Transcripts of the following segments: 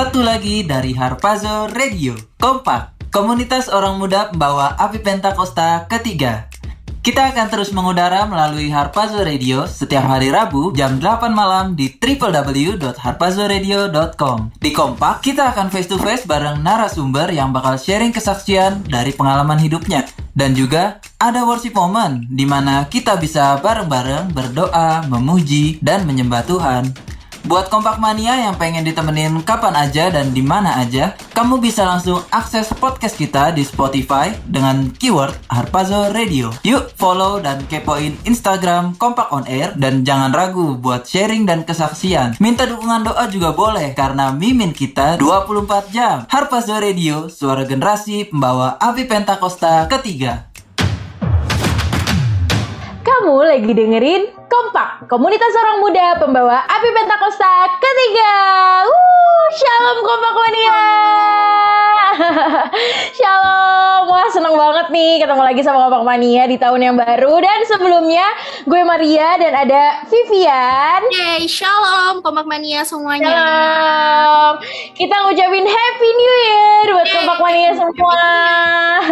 satu lagi dari Harpazo Radio. Kompak, komunitas orang muda membawa api Pentakosta ketiga. Kita akan terus mengudara melalui Harpazo Radio setiap hari Rabu jam 8 malam di www.harpazoradio.com. Di Kompak, kita akan face to face bareng narasumber yang bakal sharing kesaksian dari pengalaman hidupnya. Dan juga ada worship moment di mana kita bisa bareng-bareng berdoa, memuji, dan menyembah Tuhan. Buat kompak mania yang pengen ditemenin kapan aja dan di mana aja, kamu bisa langsung akses podcast kita di Spotify dengan keyword Harpazo Radio. Yuk follow dan kepoin Instagram Kompak On Air dan jangan ragu buat sharing dan kesaksian. Minta dukungan doa juga boleh karena mimin kita 24 jam. Harpazo Radio, suara generasi pembawa api Pentakosta ketiga. Kamu lagi dengerin Kompak, komunitas orang muda pembawa api Pentakosta ketiga. Wuh, shalom Kompak Mania. shalom, wah seneng banget nih ketemu lagi sama Kompak Mania di tahun yang baru. Dan sebelumnya gue Maria dan ada Vivian. Yeay, shalom Kompak Mania semuanya. Shalom. Kita ngucapin Happy New Year buat Kompak Mania semua.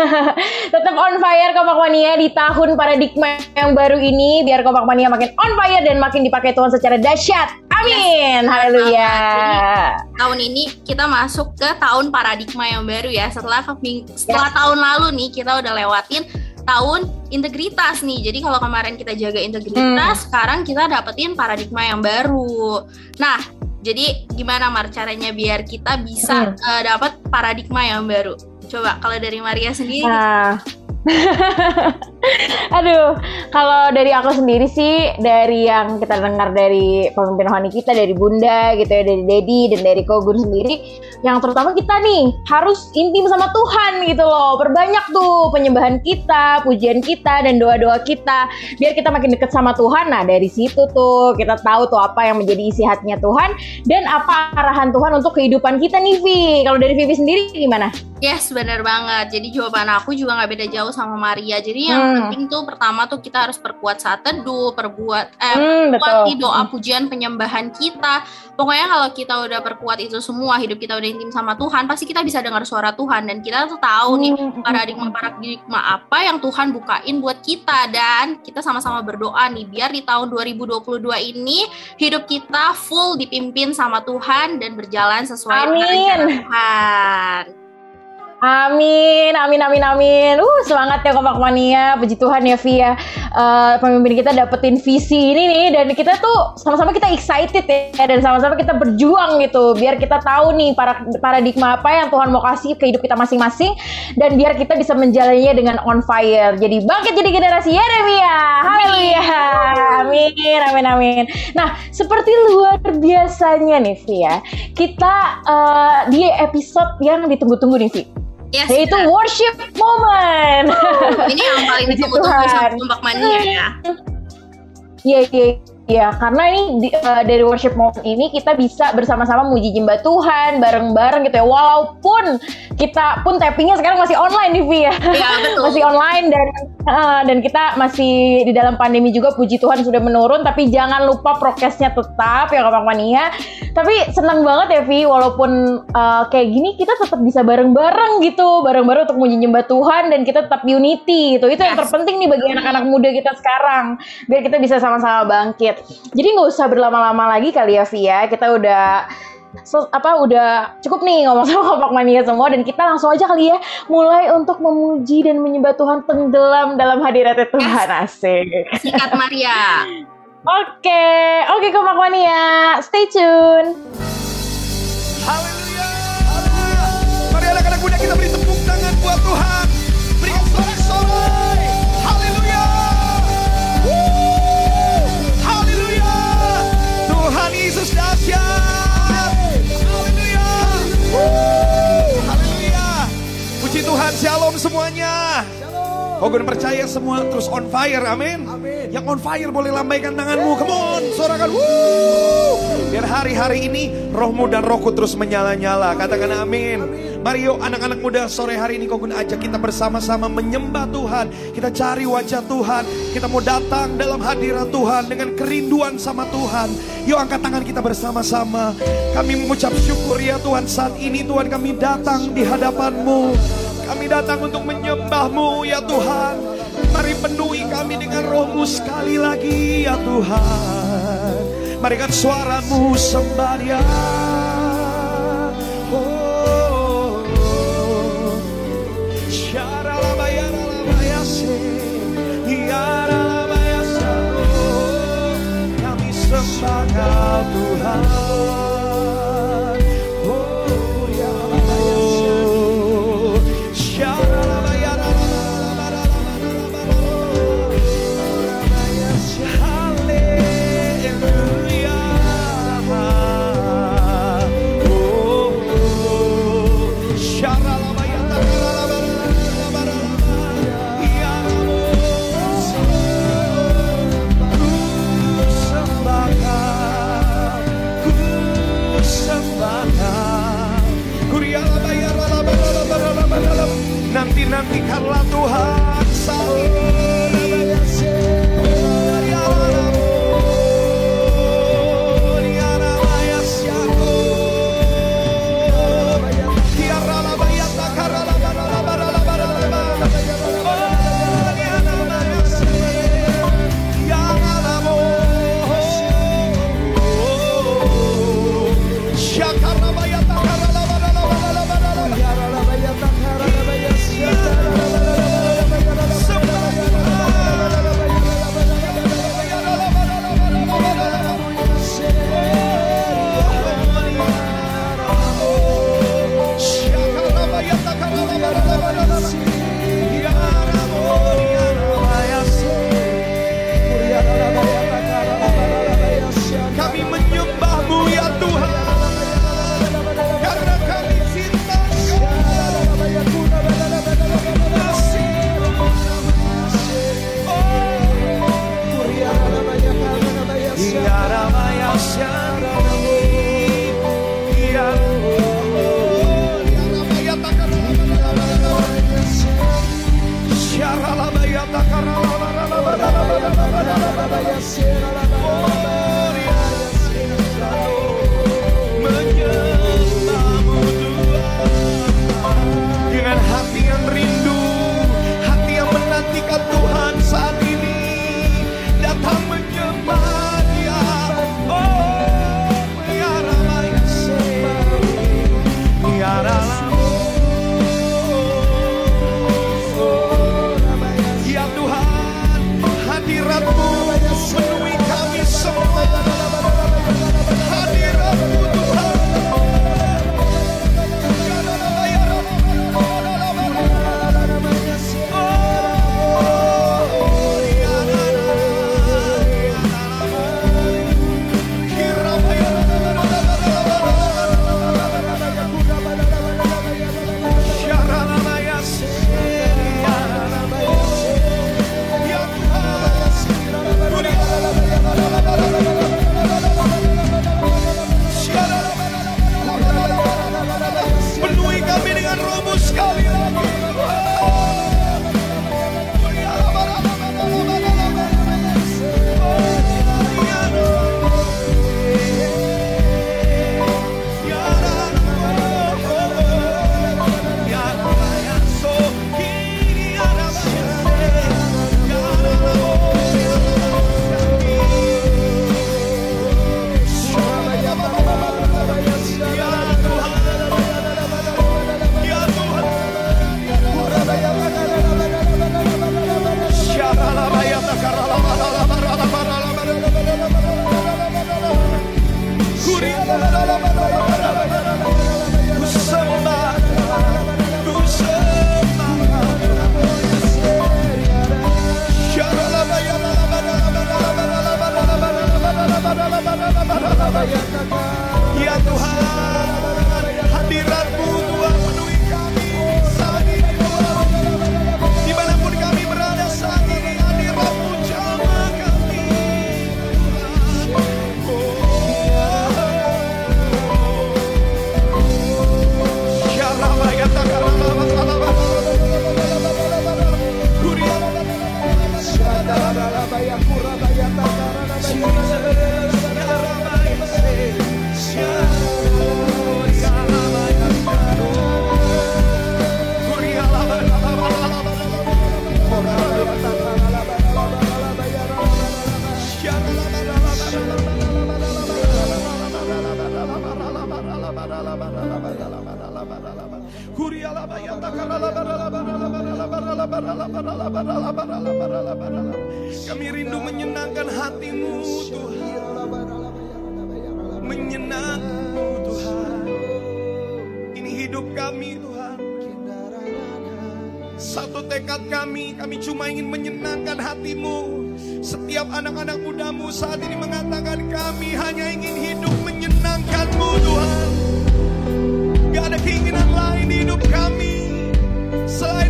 Tetap on fire Kompak Mania di tahun paradigma yang baru ini biar Kompak Mania makin on fire dan makin dipakai Tuhan secara dahsyat. Amin. Yes, Haleluya. Jadi, tahun ini kita masuk ke tahun paradigma yang baru ya. Setelah setelah tahun lalu nih kita udah lewatin tahun integritas nih. Jadi kalau kemarin kita jaga integritas, sekarang kita dapetin paradigma yang baru. Nah, jadi gimana Mar caranya biar kita bisa uh, dapat paradigma yang baru? Coba kalau dari Maria sendiri. Nah. Aduh, kalau dari aku sendiri sih, dari yang kita dengar dari pemimpin rohani kita, dari Bunda gitu ya, dari Dedi dan dari Kogun sendiri, yang terutama kita nih harus intim sama Tuhan gitu loh. Perbanyak tuh penyembahan kita, pujian kita, dan doa-doa kita, biar kita makin dekat sama Tuhan. Nah dari situ tuh kita tahu tuh apa yang menjadi isi hatinya Tuhan dan apa arahan Tuhan untuk kehidupan kita nih, Vi. Kalau dari Vivi sendiri gimana? Yes, bener banget. Jadi jawaban aku juga nggak beda jauh sama Maria. Jadi yang hmm. penting tuh pertama tuh kita harus perkuat saat teduh, perbuat eh hmm, perkuat di doa pujian penyembahan kita. Pokoknya kalau kita udah perkuat itu semua, hidup kita udah intim sama Tuhan, pasti kita bisa dengar suara Tuhan dan kita tuh tahu nih paradigma-paradigma apa yang Tuhan bukain buat kita dan kita sama-sama berdoa nih biar di tahun 2022 ini hidup kita full dipimpin sama Tuhan dan berjalan sesuai dengan Tuhan. Amin, amin, amin, amin. Uh, semangat ya Kompak Mania. Puji Tuhan ya Via. Uh, pemimpin kita dapetin visi ini nih dan kita tuh sama-sama kita excited ya dan sama-sama kita berjuang gitu biar kita tahu nih para paradigma apa yang Tuhan mau kasih ke hidup kita masing-masing dan biar kita bisa menjalannya dengan on fire. Jadi bangkit jadi generasi Yeremia. Haleluya. Amin, amin, amin. Nah, seperti luar biasanya nih Via, kita uh, di episode yang ditunggu-tunggu nih Via Yes, yaitu benar. worship moment. Oh, ini yang paling ditunggu-tunggu sama Kompak Mania ya. Iya, iya, iya. Karena ini di, uh, dari worship moment ini kita bisa bersama-sama muji jembat Tuhan bareng-bareng gitu ya. Walaupun kita pun tappingnya sekarang masih online nih, Vi ya. Iya, betul. masih online dan uh, dan kita masih di dalam pandemi juga puji Tuhan sudah menurun tapi jangan lupa prokesnya tetap ya Kompak Mania. Tapi senang banget ya Vi walaupun uh, kayak gini kita tetap bisa bareng-bareng gitu, bareng-bareng untuk muji nyembah Tuhan dan kita tetap unity itu. Itu yang terpenting nih bagi anak-anak muda kita sekarang biar kita bisa sama-sama bangkit. Jadi nggak usah berlama-lama lagi kali ya Vi ya. Kita udah so, apa udah cukup nih ngomong sama Kompak Mania semua dan kita langsung aja kali ya mulai untuk memuji dan menyembah Tuhan tenggelam dalam hadirat Tuhan asik. Sikat Maria. Oke, oke Kompak Mania, stay tune. Haleluya. Mari anak-anak muda kita beri tepuk tangan buat Tuhan. Dahsyat. Haleluya. Haleluya. Puji Tuhan, shalom semuanya. Shalom. Kogun percaya semua terus on fire, amin. Yang on fire boleh lambaikan tanganmu, come on, sorakan. Woo! Biar hari-hari ini rohmu dan rohku terus menyala-nyala, katakan amin. Mari yuk anak-anak muda sore hari ini Kogun ajak kita bersama-sama menyembah Tuhan. Kita cari wajah Tuhan, kita mau datang dalam hadirat Tuhan dengan kerinduan sama Tuhan. Yuk angkat tangan kita bersama-sama. Kami mengucap syukur ya Tuhan saat ini Tuhan kami datang di hadapanmu. Kami datang untuk menyembahmu ya Tuhan. Mari penuhi kami dengan rohmu sekali lagi ya Tuhan. Mari kan suaramu sembah dia.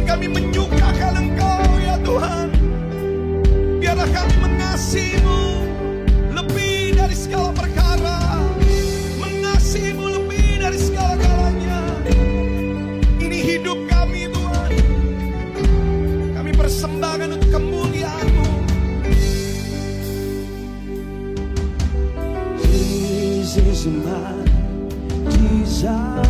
Kami menyukakan Engkau ya Tuhan. Biarlah kami mengasihimu Lebih dari segala perkara. Mengasihimu lebih dari segala galanya. Ini hidup kami Tuhan. Kami persembahkan untuk kemuliaan-Mu. This is my desire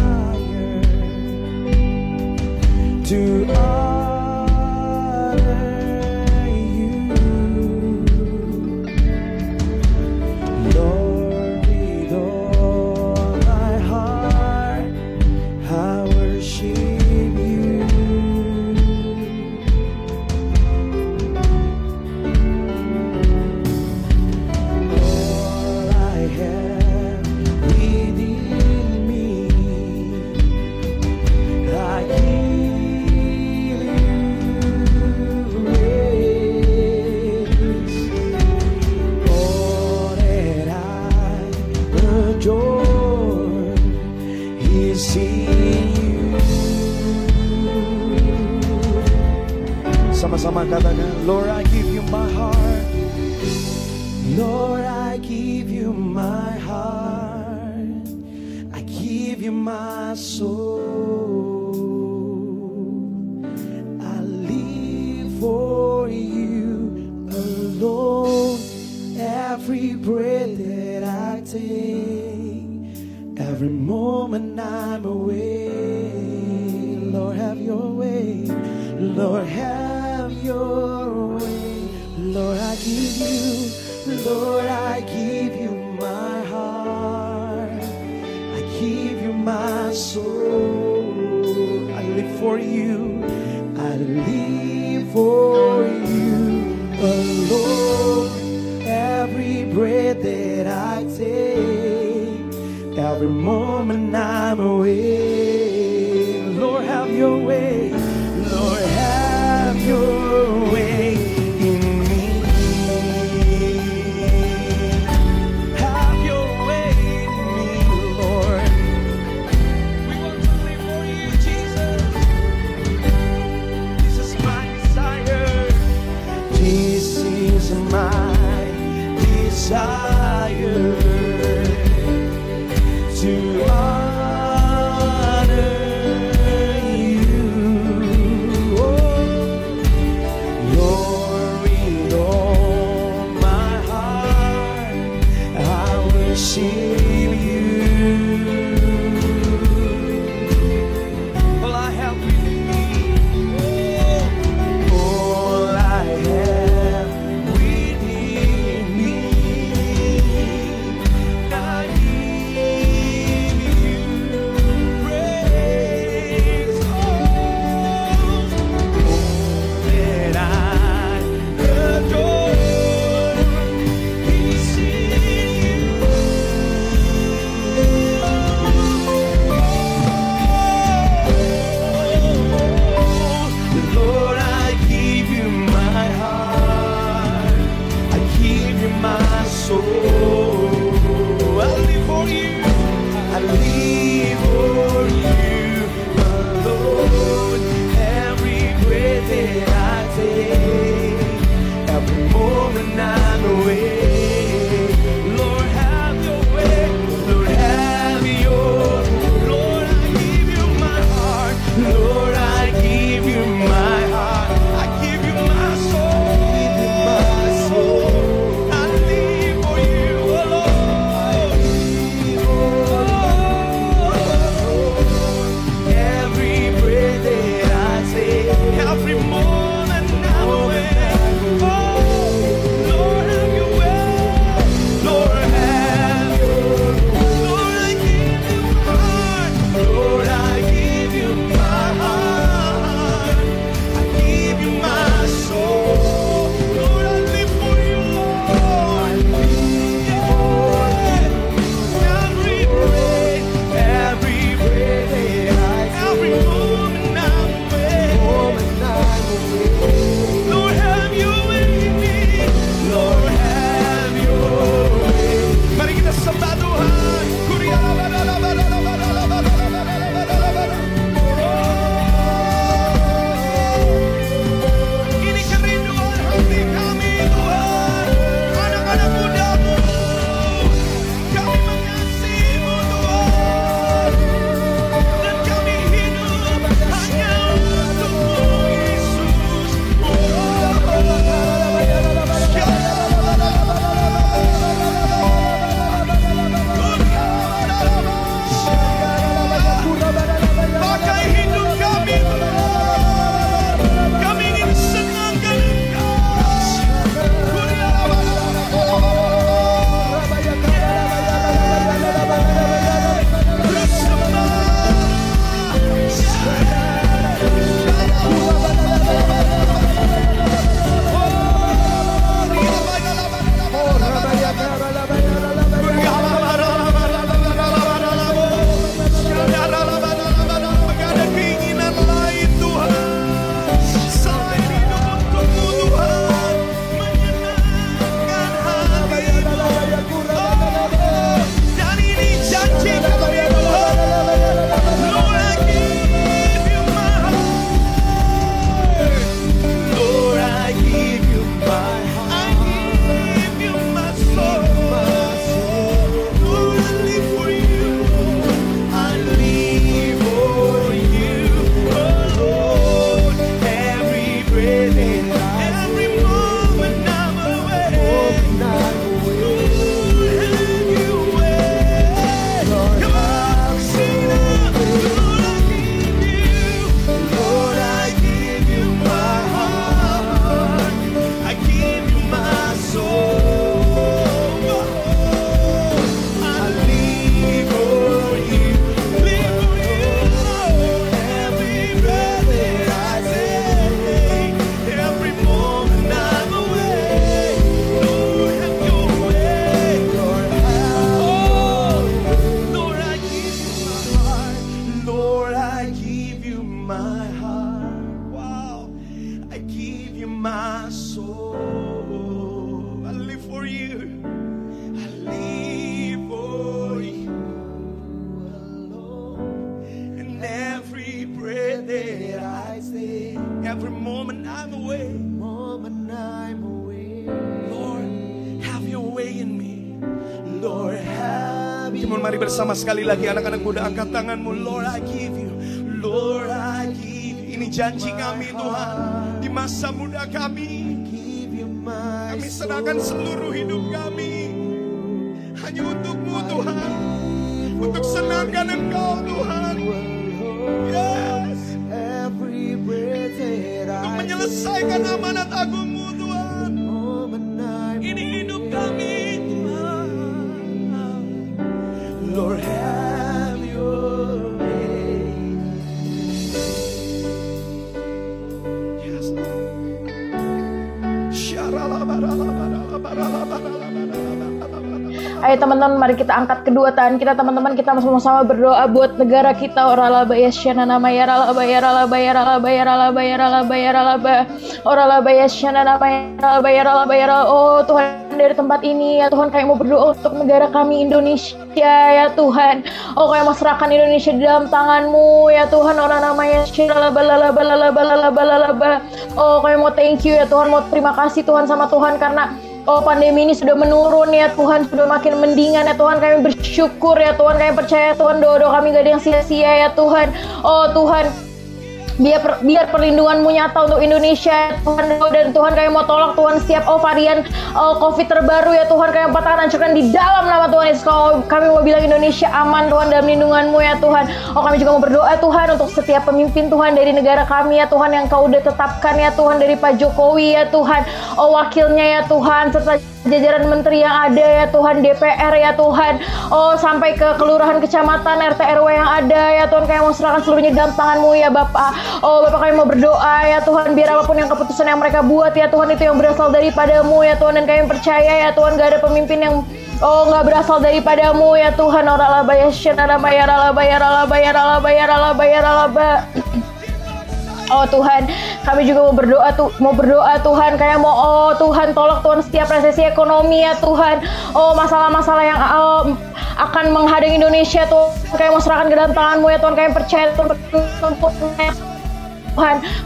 Lord, I give you my heart. Lord, I give you my heart. I give you my soul. I live for you alone. Every breath that I take, every moment I'm away. Lord, have your way. Lord, have your way. Lord, I give you, Lord, I give you my heart. I give you my soul. I live for you. I live for you alone. Every breath that I take, every moment I'm away. my heart. Wow. I give you my soul. I live for you. I live for you alone. And every breath that I say, every moment I'm away, moment I'm away. Lord, have your way in me. Lord, have Come mari bersama sekali lagi anak-anak muda angkat tanganmu. Lord, I give you. Lord, I give. Ini janji kami Tuhan di masa muda kami. Kami serahkan seluruh hidup kami hanya untukmu Tuhan. Untuk senangkan Engkau Tuhan. Ayo teman-teman, mari kita angkat kedua tangan kita teman-teman kita sama-sama berdoa buat negara kita. Oralaba ya shana nama ya ralaba ya ralaba ya ralaba ya ralaba ya ralaba ya ralaba. Oralaba ya shana nama ya ralaba ya ralaba ya. Oh Tuhan dari tempat ini ya Tuhan kami mau berdoa untuk negara kami Indonesia ya Tuhan. Oh kami mau serahkan Indonesia dalam tanganmu ya Tuhan. Orang namanya shiralaba lalaba lalaba lalaba lalaba. Oh kami mau thank you ya Tuhan. Mau terima kasih Tuhan sama Tuhan karena Oh pandemi ini sudah menurun ya Tuhan. Sudah makin mendingan ya Tuhan. Kami bersyukur ya Tuhan. Kami percaya Tuhan doa-doa kami gak ada yang sia-sia ya Tuhan. Oh Tuhan biar per, biar perlindunganmu nyata untuk Indonesia. Tuhan dan Tuhan kami mau tolak. Tuhan setiap oh varian oh, COVID terbaru ya Tuhan kami patahkan hancurkan di dalam nama Tuhan Yesus. Kalau kami mau bilang Indonesia aman Tuhan dalam lindunganmu ya Tuhan. Oh kami juga mau berdoa Tuhan untuk setiap pemimpin Tuhan dari negara kami ya Tuhan yang kau udah tetapkan ya Tuhan dari Pak Jokowi ya Tuhan. Oh wakilnya ya Tuhan serta jajaran menteri yang ada ya Tuhan DPR ya Tuhan. Oh sampai ke kelurahan kecamatan RT RW yang ada ya Tuhan. Kami mau serahkan seluruhnya dalam tanganmu ya Bapak. Oh Bapak kami mau berdoa ya Tuhan. Biar apa pun yang keputusan yang mereka buat ya Tuhan itu yang berasal daripadamu ya Tuhan. Dan kami percaya ya Tuhan gak ada pemimpin yang Oh nggak berasal daripadamu ya Tuhan. Orala bayar syarala bayar ala bayar ala bayar ala bayar ala bayar ala Oh Tuhan, kami juga mau berdoa tuh, mau berdoa Tuhan, kayak mau oh Tuhan tolak Tuhan setiap resesi ekonomi ya Tuhan. Oh masalah-masalah yang oh, akan menghadang Indonesia tuh, kayak mau serahkan ke dalam tanganmu ya Tuhan, kayak percaya Tuhan Tuhan.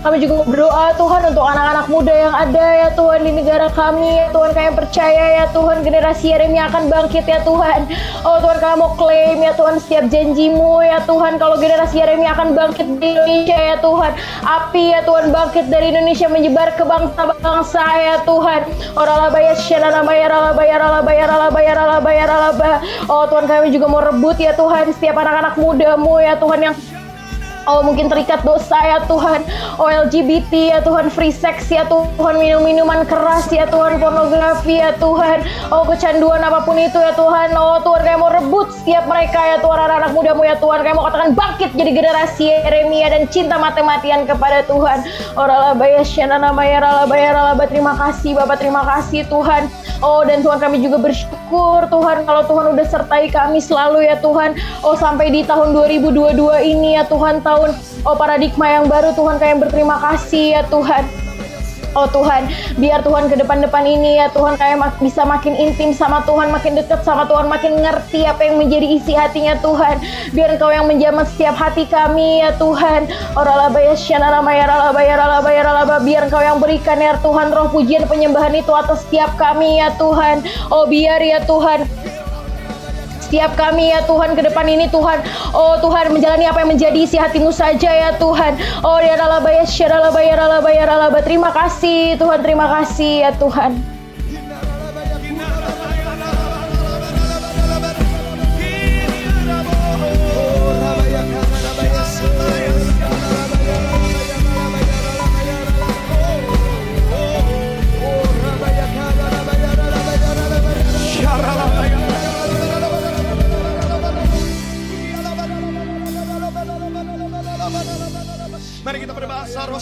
Kami juga berdoa Tuhan untuk anak-anak muda yang ada ya Tuhan di negara kami ya Tuhan kami percaya ya Tuhan generasi Yeremia akan bangkit ya Tuhan. Oh Tuhan kami mau klaim ya Tuhan setiap janjimu ya Tuhan kalau generasi Yeremia akan bangkit di Indonesia ya Tuhan. Api ya Tuhan bangkit dari Indonesia menyebar ke bangsa-bangsa ya Tuhan. Orala bayar syana bayar ala bayar ala bayar ala bayar ala bayar ala Oh Tuhan kami juga mau rebut ya Tuhan setiap anak-anak mudamu ya Tuhan yang Oh mungkin terikat dosa ya Tuhan. Oh LGBT ya Tuhan Free sex ya Tuhan Minum-minuman keras ya Tuhan Pornografi ya Tuhan. Oh kecanduan apa pun itu ya Tuhan. Oh Tuhan kayak mau rebut setiap mereka ya Tuhan Anak-anak mudamu ya Tuhan. Kayak mau katakan bangkit jadi generasi Yeremia Dan cinta mati-matian kepada Tuhan. Oh ralaba ya nama ya ralaba ya ralaba Terima kasih Bapak terima kasih Tuhan Oh dan Tuhan kami juga bersyukur Tuhan Kalau Tuhan udah sertai kami selalu ya Tuhan. Oh sampai di tahun 2022 ini ya Tuhan tahun oh paradigma yang baru Tuhan kami berterima kasih ya Tuhan Oh Tuhan, biar Tuhan ke depan-depan ini ya Tuhan kayak mak bisa makin intim sama Tuhan, makin dekat sama Tuhan, makin ngerti apa yang menjadi isi hatinya Tuhan. Biar Engkau yang menjamah setiap hati kami ya Tuhan. Oralaba ya syana ya ralaba ya ralaba ya ralaba. Biar Engkau yang berikan ya Tuhan roh pujian penyembahan itu atas setiap kami ya Tuhan. Oh biar ya Tuhan setiap kami ya Tuhan ke depan ini Tuhan. Oh Tuhan menjalani apa yang menjadi isi hatimu saja ya Tuhan. Oh ya ralaba ya syaralaba ya ralaba ya ralaba terima kasih Tuhan. Terima kasih ya Tuhan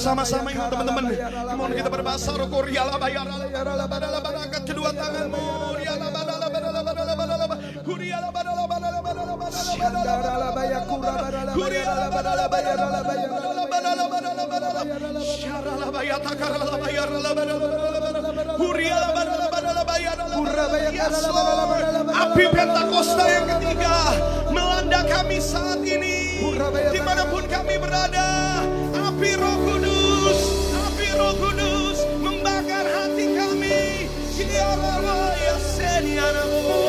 sama-sama ini teman-teman. Mohon kita berbahasa roh Korea la bayar la badala kedua tanganmu. La badala badala badala badala. Kuria la badala badala badala badala la bayar badala Kuria la badala bayar la bayar la badala badala bayar takara la bayar la badala badala. Kuria la badala bayar bayar. Api Pentakosta yang ketiga melanda kami saat ini. Di mana pun kami berada, api roh roh kudus membakar hati kami. Ya Allah, ya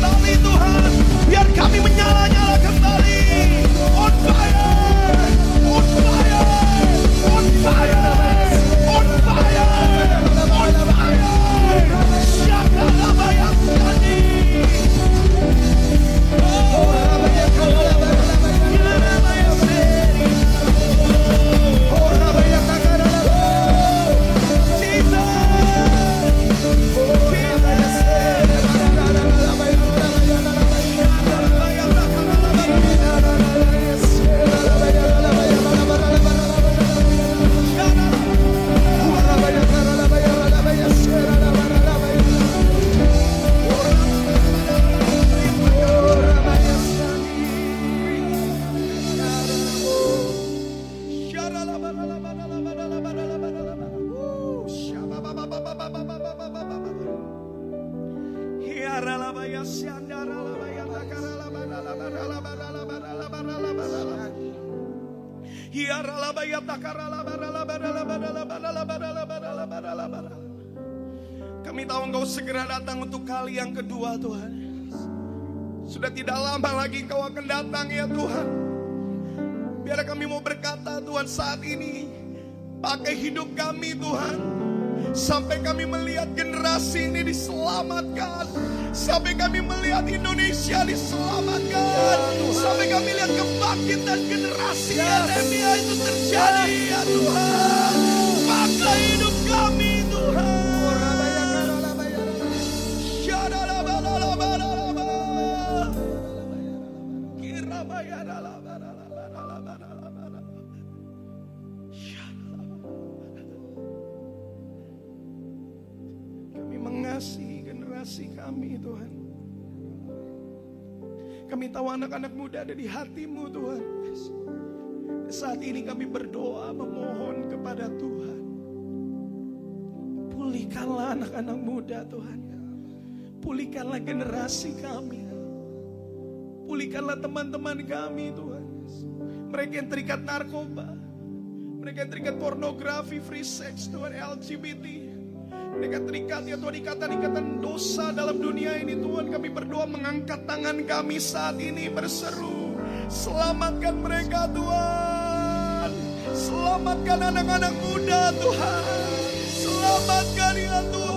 Kami Kami mengasihi generasi kami Tuhan. Kami tahu anak-anak muda ada di hatimu Tuhan. Saat ini kami berdoa memohon kepada Tuhan. Pulihkanlah anak-anak muda Tuhan. Pulihkanlah generasi kami. Pulihkanlah teman-teman kami Tuhan. Mereka yang terikat narkoba. Mereka yang terikat pornografi, free sex, Tuhan LGBT. Mereka terikat ya Tuhan ikatan-ikatan dosa dalam dunia ini Tuhan. Kami berdoa mengangkat tangan kami saat ini berseru. Selamatkan mereka Tuhan. Selamatkan anak-anak muda Tuhan. Selamatkan ya Tuhan.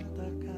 Indonesia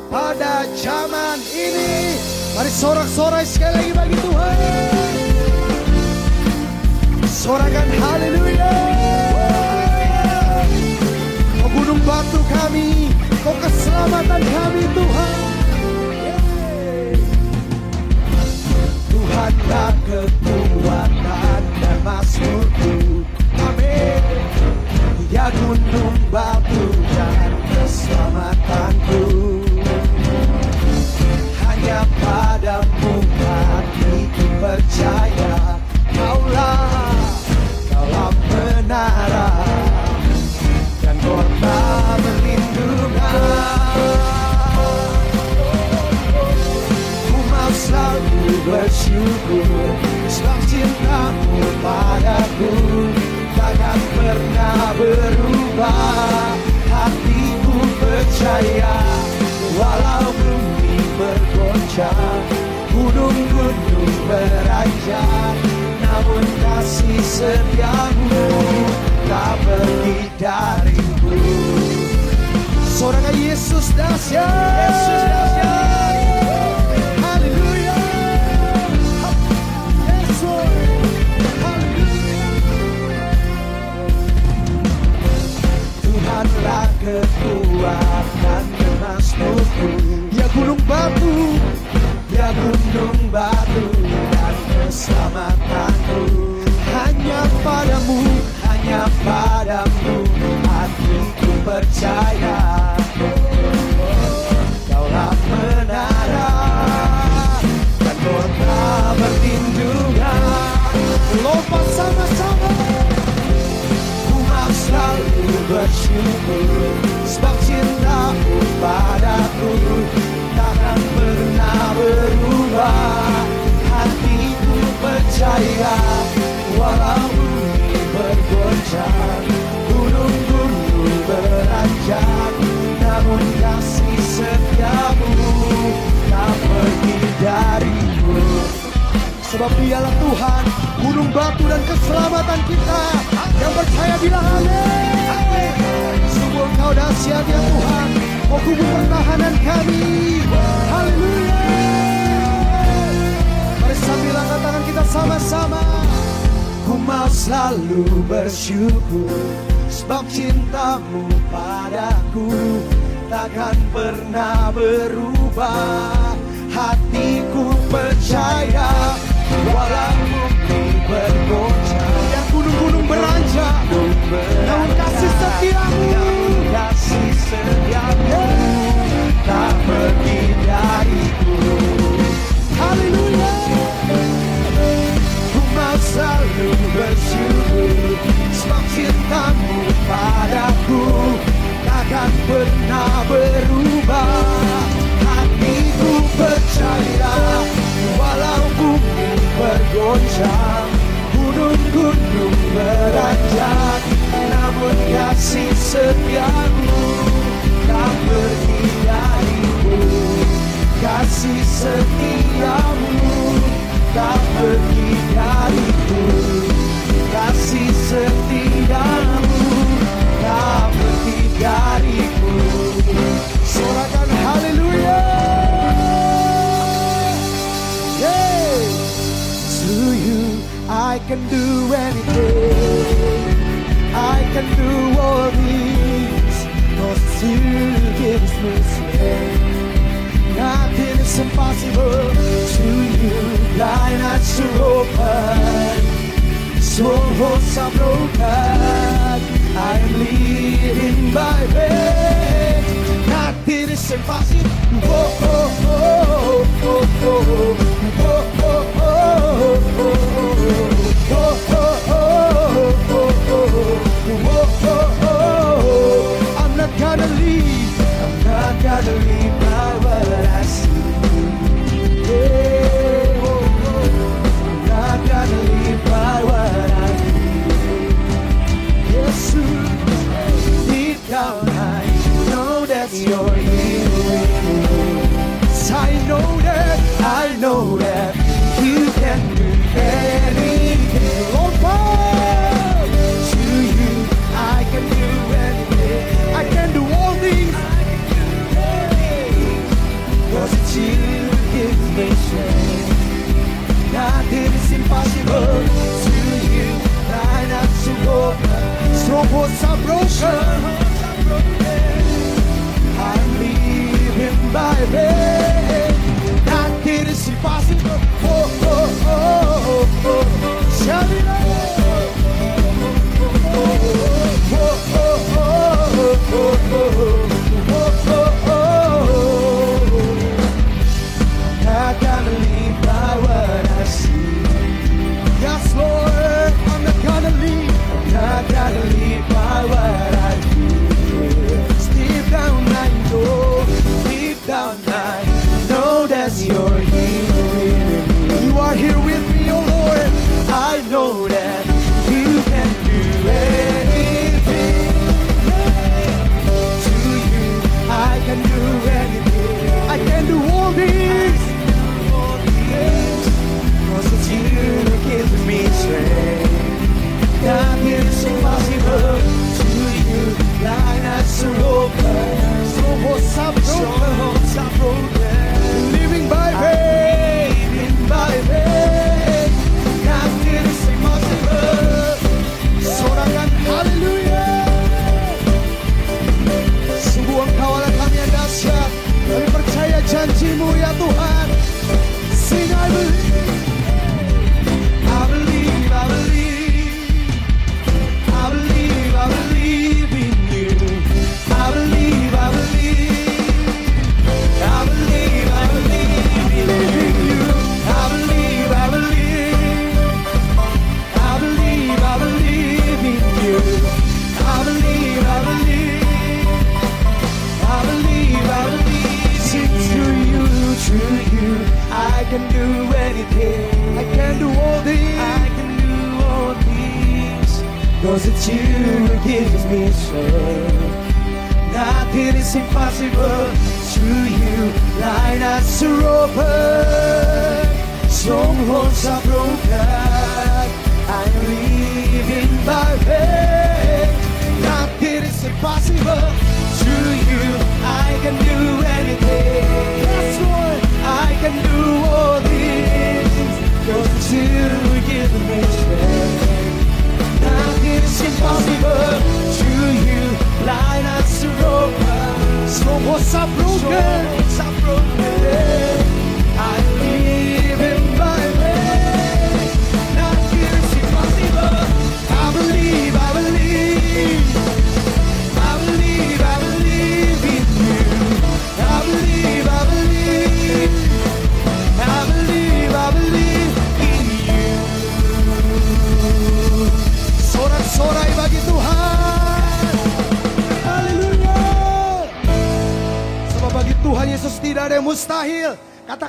pada zaman ini. Mari sorak-sorai sekali lagi bagi Tuhan. Sorakan haleluya gunung batu kami, kau keselamatan kami Tuhan. Tuhanlah kekuatan dan masmurku. Amin. Ya gunung batu dan keselamatanku. Hanya padamu hatiku percaya. Kaulah, kaulah menara kota berlindungan Ku mau selalu bersyukur Sebab cintamu padaku Takkan pernah berubah Hatiku percaya Walau bergoncang Gunung-gunung beranjak Namun kasih setiamu Tak pergi dariku. Sorakan Yesus dahsyat. Yesus dahsyat. Yesus. Tuhanlah kekuatan emasku Ya gunung batu Ya gunung batu Dan keselamatanku. Hanya padamu hanya padamu hatiku percaya. Kaulah menara dan kota berlindungan. Lompat sama-sama Ku mau selalu bersyukur. Sebab cintamu padaku Hatiku percaya Walau bumi bergoncang Gunung-gunung beranjak Namun kasih setiamu Tak pergi dariku. Sebab dialah Tuhan Gunung batu dan keselamatan kita Yang percaya bilang amin. Sungguh kau dahsyat ya Tuhan Oh kubu pertahanan kami. Haleluya. Sama-sama, Ku mau selalu bersyukur Sebab cintamu padaku Takkan pernah berubah. Hatiku percaya Walau your evil. I know that, I know that you can do anything. To you I can do anything. I can do all things. Cause it's you who gives me strength. Nothing impossible to you. Are broken. baby.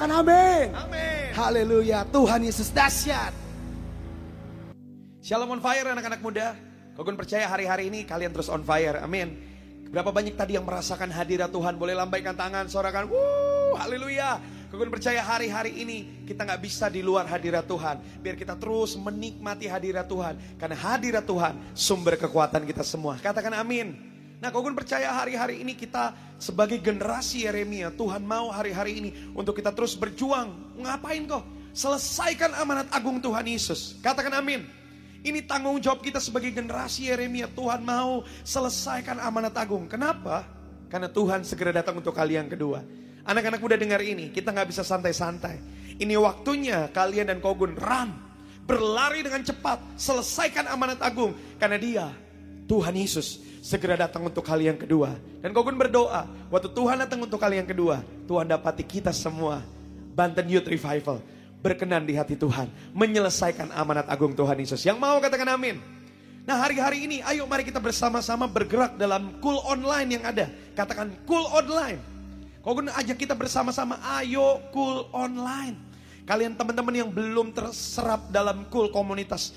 Katakan amin. Amin. Haleluya. Tuhan Yesus dahsyat. Shalom on fire anak-anak muda. Kogun percaya hari-hari ini kalian terus on fire. Amin. Berapa banyak tadi yang merasakan hadirat Tuhan? Boleh lambaikan tangan, sorakan. Wuh, haleluya. Kogun percaya hari-hari ini kita nggak bisa di luar hadirat Tuhan. Biar kita terus menikmati hadirat Tuhan. Karena hadirat Tuhan sumber kekuatan kita semua. Katakan amin. Nah, Kogun percaya hari-hari ini kita sebagai generasi Yeremia, Tuhan mau hari-hari ini untuk kita terus berjuang. Ngapain kok? Selesaikan amanat agung Tuhan Yesus. Katakan amin. Ini tanggung jawab kita sebagai generasi Yeremia. Tuhan mau selesaikan amanat agung. Kenapa? Karena Tuhan segera datang untuk kali yang kedua. Anak-anak muda dengar ini, kita nggak bisa santai-santai. Ini waktunya kalian dan Kogun run. Berlari dengan cepat. Selesaikan amanat agung. Karena dia, Tuhan Yesus, segera datang untuk kali yang kedua. Dan Kogun berdoa, waktu Tuhan datang untuk kali yang kedua, Tuhan dapati kita semua. Banten Youth Revival berkenan di hati Tuhan. Menyelesaikan amanat agung Tuhan Yesus. Yang mau katakan amin. Nah hari-hari ini ayo mari kita bersama-sama bergerak dalam cool online yang ada. Katakan cool online. Kogun ajak kita bersama-sama ayo cool online. Kalian teman-teman yang belum terserap dalam cool komunitas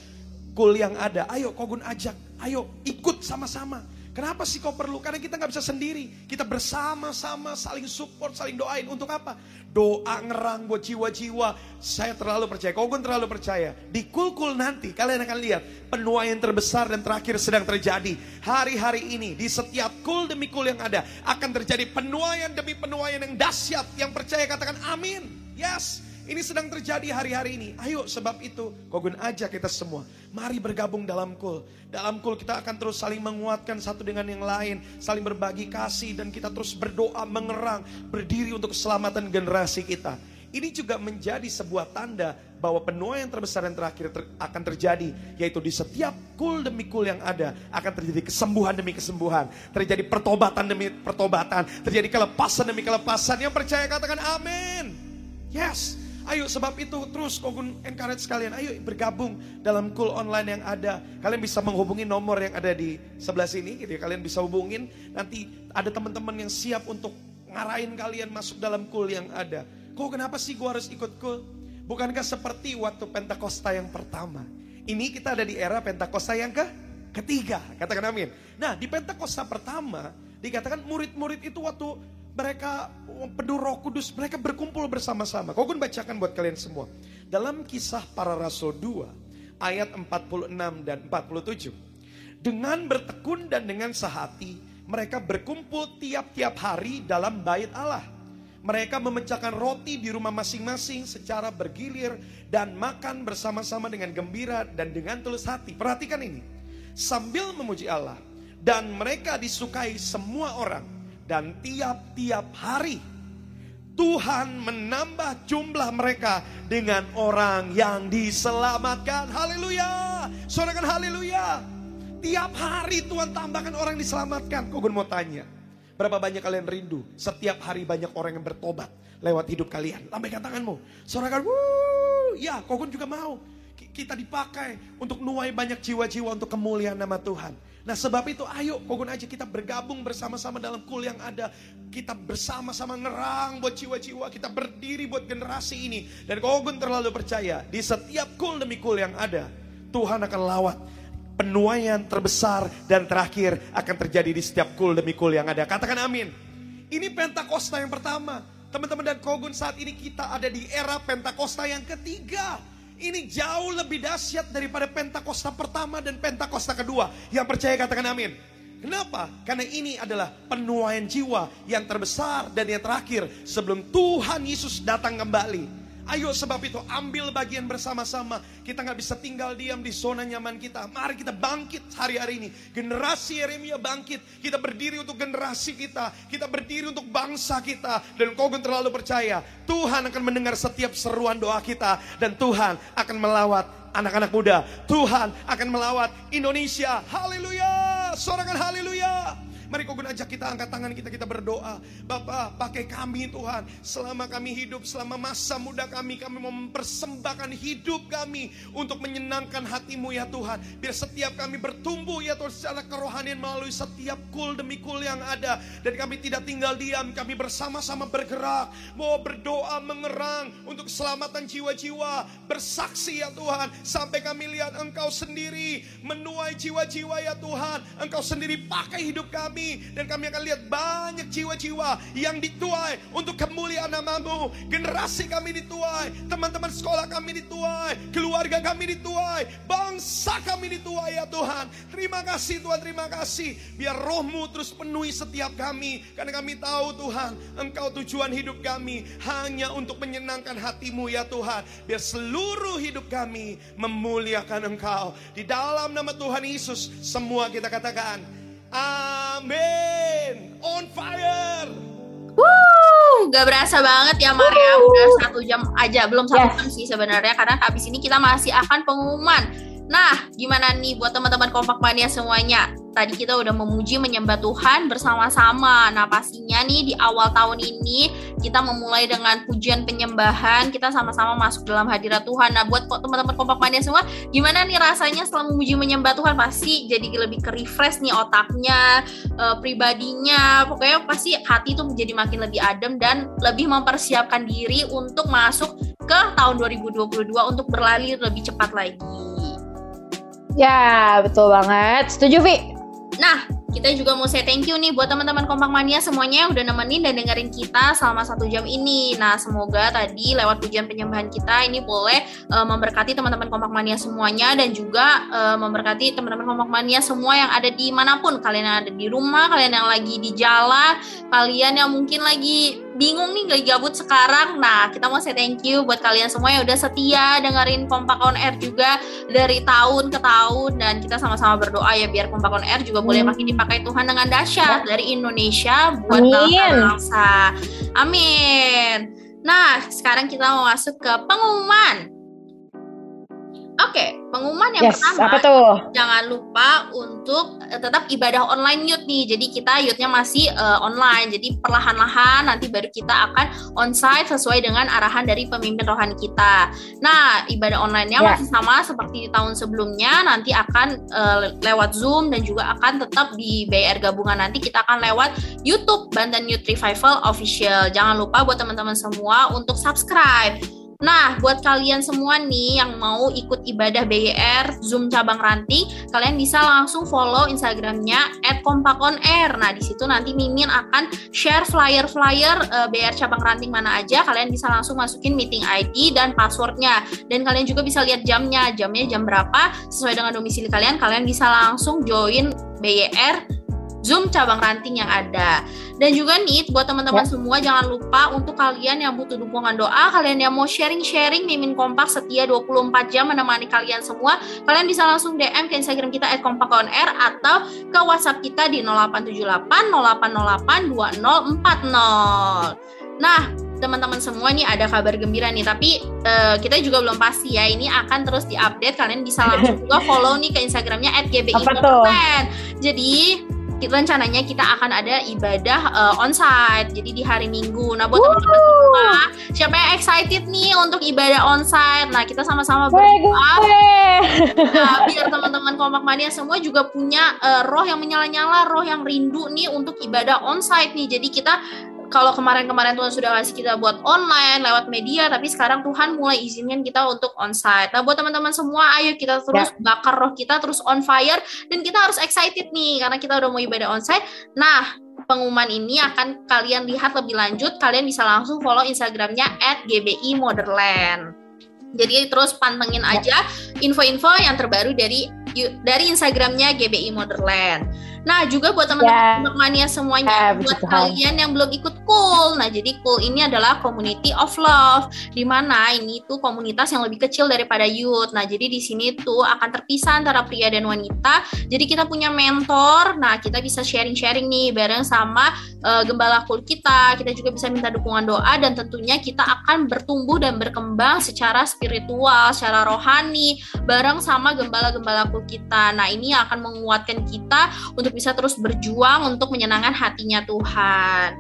cool yang ada. Ayo Kogun ajak, ayo ikut sama-sama. Kenapa sih kau perlu? Karena kita nggak bisa sendiri. Kita bersama-sama saling support, saling doain. Untuk apa? Doa ngerang buat jiwa-jiwa. Saya terlalu percaya. Kau pun terlalu percaya. Di kul-kul nanti kalian akan lihat penuaian terbesar dan terakhir sedang terjadi. Hari-hari ini di setiap kul demi kul yang ada akan terjadi penuaian demi penuaian yang dahsyat. Yang percaya katakan amin. Yes. Ini sedang terjadi hari-hari ini. Ayo sebab itu Kogun ajak kita semua. Mari bergabung dalam kul. Dalam kul kita akan terus saling menguatkan satu dengan yang lain. Saling berbagi kasih dan kita terus berdoa mengerang. Berdiri untuk keselamatan generasi kita. Ini juga menjadi sebuah tanda bahwa penuaian terbesar yang terakhir ter akan terjadi. Yaitu di setiap kul demi kul yang ada akan terjadi kesembuhan demi kesembuhan. Terjadi pertobatan demi pertobatan. Terjadi kelepasan demi kelepasan. Yang percaya katakan amin. Yes. Ayo sebab itu terus Kogun encourage kalian. Ayo bergabung dalam cool online yang ada. Kalian bisa menghubungi nomor yang ada di sebelah sini gitu ya. Kalian bisa hubungin. Nanti ada teman-teman yang siap untuk ngarahin kalian masuk dalam cool yang ada. Kok kenapa sih gua harus ikut cool? Bukankah seperti waktu Pentakosta yang pertama? Ini kita ada di era Pentakosta yang ke ketiga. Katakan amin. Nah di Pentakosta pertama dikatakan murid-murid itu waktu mereka penuh roh kudus, mereka berkumpul bersama-sama. Kau pun bacakan buat kalian semua. Dalam kisah para rasul 2, ayat 46 dan 47. Dengan bertekun dan dengan sehati, mereka berkumpul tiap-tiap hari dalam bait Allah. Mereka memecahkan roti di rumah masing-masing secara bergilir dan makan bersama-sama dengan gembira dan dengan tulus hati. Perhatikan ini. Sambil memuji Allah dan mereka disukai semua orang dan tiap-tiap hari Tuhan menambah jumlah mereka dengan orang yang diselamatkan. Haleluya. Sorakan haleluya. Tiap hari Tuhan tambahkan orang yang diselamatkan. Kau mau tanya. Berapa banyak kalian rindu? Setiap hari banyak orang yang bertobat lewat hidup kalian. Lambaikan tanganmu. Sorakan, wuh. Ya, kau juga mau. Kita dipakai untuk nuai banyak jiwa-jiwa untuk kemuliaan nama Tuhan. Nah sebab itu ayo kogun aja kita bergabung bersama-sama dalam kul yang ada. Kita bersama-sama ngerang buat jiwa-jiwa. Kita berdiri buat generasi ini. Dan kogun terlalu percaya di setiap kul demi kul yang ada. Tuhan akan lawat penuaian terbesar dan terakhir akan terjadi di setiap kul demi kul yang ada. Katakan amin. Ini Pentakosta yang pertama. Teman-teman dan Kogun saat ini kita ada di era Pentakosta yang ketiga. Ini jauh lebih dahsyat daripada Pentakosta pertama dan Pentakosta kedua. Yang percaya katakan amin. Kenapa? Karena ini adalah penuaian jiwa yang terbesar dan yang terakhir sebelum Tuhan Yesus datang kembali. Ayo sebab itu ambil bagian bersama-sama. Kita nggak bisa tinggal diam di zona nyaman kita. Mari kita bangkit hari-hari ini. Generasi Yeremia bangkit. Kita berdiri untuk generasi kita. Kita berdiri untuk bangsa kita. Dan kau terlalu percaya. Tuhan akan mendengar setiap seruan doa kita. Dan Tuhan akan melawat anak-anak muda. Tuhan akan melawat Indonesia. Haleluya. Sorakan haleluya. Mari kau ajak kita angkat tangan kita, kita berdoa. Bapak, pakai kami Tuhan. Selama kami hidup, selama masa muda kami, kami mau mempersembahkan hidup kami untuk menyenangkan hatimu ya Tuhan. Biar setiap kami bertumbuh ya Tuhan secara kerohanian melalui setiap kul demi kul yang ada. Dan kami tidak tinggal diam, kami bersama-sama bergerak. Mau berdoa mengerang untuk keselamatan jiwa-jiwa. Bersaksi ya Tuhan. Sampai kami lihat engkau sendiri menuai jiwa-jiwa ya Tuhan. Engkau sendiri pakai hidup kami kami dan kami akan lihat banyak jiwa-jiwa yang dituai untuk kemuliaan namamu. Generasi kami dituai, teman-teman sekolah kami dituai, keluarga kami dituai, bangsa kami dituai ya Tuhan. Terima kasih Tuhan, terima kasih. Biar rohmu terus penuhi setiap kami. Karena kami tahu Tuhan, engkau tujuan hidup kami hanya untuk menyenangkan hatimu ya Tuhan. Biar seluruh hidup kami memuliakan engkau. Di dalam nama Tuhan Yesus, semua kita katakan, Amin. On fire. Wuh, gak berasa banget ya Maria. Udah satu jam aja, belum satu yes. jam sih sebenarnya. Karena habis ini kita masih akan pengumuman. Nah, gimana nih buat teman-teman kompak mania semuanya? Tadi kita udah memuji menyembah Tuhan bersama-sama. Nah, pastinya nih di awal tahun ini kita memulai dengan pujian penyembahan, kita sama-sama masuk dalam hadirat Tuhan. Nah, buat teman-teman kompak mania semua, gimana nih rasanya setelah memuji menyembah Tuhan? Pasti jadi lebih ke refresh nih otaknya, e, pribadinya. Pokoknya pasti hati itu menjadi makin lebih adem dan lebih mempersiapkan diri untuk masuk ke tahun 2022 untuk berlari lebih cepat lagi. Ya, betul banget. Setuju, Vi? Nah, kita juga mau say thank you nih buat teman-teman Kompak Mania semuanya yang udah nemenin dan dengerin kita selama satu jam ini. Nah, semoga tadi lewat pujian penyembahan kita ini boleh uh, memberkati teman-teman Kompak Mania semuanya dan juga uh, memberkati teman-teman Kompak Mania semua yang ada di mana pun. Kalian yang ada di rumah, kalian yang lagi di jalan, kalian yang mungkin lagi bingung nih gak gabut sekarang. Nah, kita mau say thank you buat kalian semua yang udah setia dengerin Kompak On Air juga dari tahun ke tahun dan kita sama-sama berdoa ya biar Kompak On Air juga boleh hmm. makin dipakai Tuhan dengan dahsyat ya. dari Indonesia buat bangsa-bangsa. Amin. Nah, sekarang kita mau masuk ke pengumuman. Oke, okay, pengumuman yang yes, pertama, apa tuh? jangan lupa untuk uh, tetap ibadah online youth nih. Jadi kita youthnya masih uh, online. Jadi perlahan-lahan nanti baru kita akan onsite sesuai dengan arahan dari pemimpin rohani kita. Nah, ibadah online-nya yeah. masih sama seperti di tahun sebelumnya. Nanti akan uh, lewat Zoom dan juga akan tetap di BR gabungan nanti kita akan lewat YouTube Banten Youth Revival Official. Jangan lupa buat teman-teman semua untuk subscribe Nah, buat kalian semua nih yang mau ikut ibadah BYR Zoom cabang ranting, kalian bisa langsung follow Instagramnya @kompakonair. Nah, di situ nanti Mimin akan share flyer-flyer uh, eh, BR cabang ranting mana aja. Kalian bisa langsung masukin meeting ID dan passwordnya. Dan kalian juga bisa lihat jamnya, jamnya jam berapa sesuai dengan domisili kalian. Kalian bisa langsung join BYR Zoom cabang ranting yang ada. Dan juga nih buat teman-teman ya. semua jangan lupa untuk kalian yang butuh dukungan doa, kalian yang mau sharing-sharing Mimin Kompak setia 24 jam menemani kalian semua, kalian bisa langsung DM ke Instagram kita @kompakonr atau ke WhatsApp kita di 0878 0808 2040. Nah, teman-teman semua nih ada kabar gembira nih tapi uh, kita juga belum pasti ya ini akan terus diupdate kalian bisa langsung juga follow nih ke instagramnya @gbi jadi rencananya kita akan ada ibadah uh, onsite jadi di hari Minggu. Nah buat teman-teman semua siapa yang excited nih untuk ibadah onsite? Nah kita sama-sama berdoa. Nah, biar teman-teman kompak mania semua juga punya uh, roh yang menyala-nyala, roh yang rindu nih untuk ibadah onsite nih. Jadi kita kalau kemarin-kemarin Tuhan sudah kasih kita buat online lewat media, tapi sekarang Tuhan mulai izinkan kita untuk onsite. Nah, buat teman-teman semua, ayo kita terus ya. bakar roh kita terus on fire dan kita harus excited nih karena kita udah mau ibadah onsite. Nah, pengumuman ini akan kalian lihat lebih lanjut, kalian bisa langsung follow Instagramnya at GBI Motherland. Jadi terus pantengin ya. aja info-info yang terbaru dari dari Instagramnya GBI Motherland. Nah, juga buat teman-teman yeah. mania semuanya, yeah, buat kalian yang belum ikut Cool. Nah, jadi Cool ini adalah community of love di mana ini tuh komunitas yang lebih kecil daripada youth. Nah, jadi di sini tuh akan terpisah antara pria dan wanita. Jadi kita punya mentor. Nah, kita bisa sharing-sharing nih bareng sama uh, gembala Cool kita. Kita juga bisa minta dukungan doa dan tentunya kita akan bertumbuh dan berkembang secara spiritual, secara rohani bareng sama gembala-gembala Cool kita. Nah, ini akan menguatkan kita untuk bisa terus berjuang untuk menyenangkan hatinya Tuhan.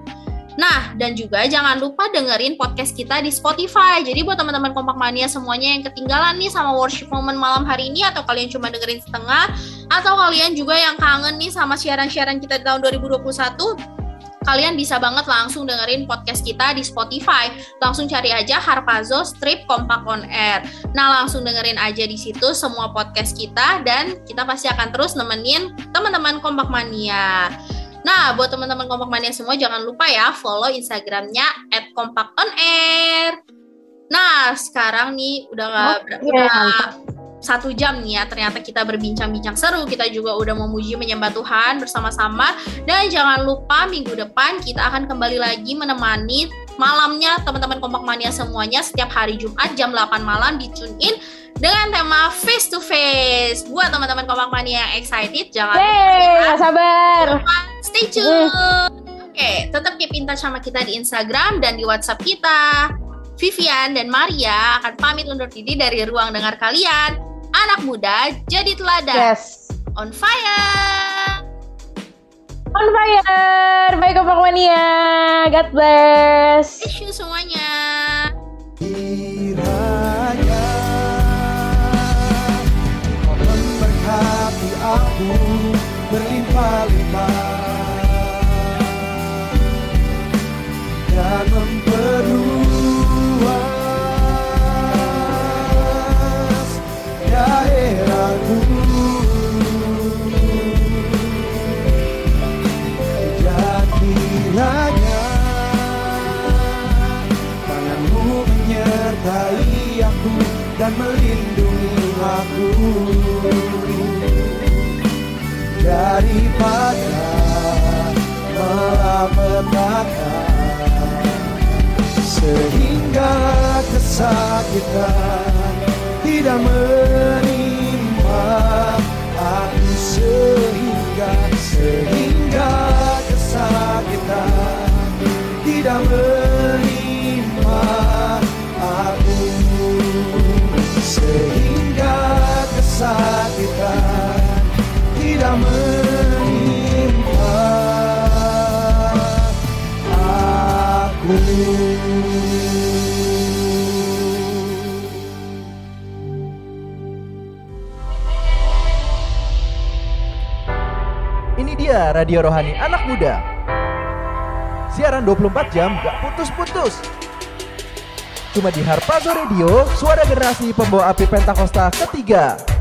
Nah, dan juga jangan lupa dengerin podcast kita di Spotify. Jadi buat teman-teman Kompak Mania semuanya yang ketinggalan nih sama worship moment malam hari ini atau kalian cuma dengerin setengah atau kalian juga yang kangen nih sama siaran-siaran kita di tahun 2021, kalian bisa banget langsung dengerin podcast kita di Spotify. Langsung cari aja Harpazo Strip Kompak on Air. Nah, langsung dengerin aja di situ semua podcast kita dan kita pasti akan terus nemenin teman-teman Kompak Mania. Nah, buat teman-teman Kompak Mania semua jangan lupa ya follow Instagramnya @kompakonair. Nah, sekarang nih udah oh, udah satu jam nih ya. Ternyata kita berbincang-bincang seru kita juga udah memuji menyembah Tuhan bersama-sama. Dan jangan lupa minggu depan kita akan kembali lagi menemani malamnya teman-teman kompak mania semuanya setiap hari Jumat jam 8 malam di tune in dengan tema face to face. Buat teman-teman kompak mania yang excited jangan hey, lupa sabar. stay tune. Oke, okay, tetap keep in touch sama kita di Instagram dan di WhatsApp kita. Vivian dan Maria akan pamit undur diri dari ruang dengar kalian anak muda jadi teladan. Yes. On fire. On fire. Baik Kompak Mania. God bless. Bless you semuanya. Kiranya memberkati aku berlimpah-limpah dan dan melindungi aku. Daripada malapetaka sehingga kesakitan tidak menimpa aku. Sehingga sehingga kesakitan tidak menimpa sehingga kesakitan tidak menimpa aku. Ini dia Radio Rohani Anak Muda. Siaran 24 jam gak putus-putus. Cuma di Harpazo Radio, suara generasi pembawa api Pentakosta ketiga.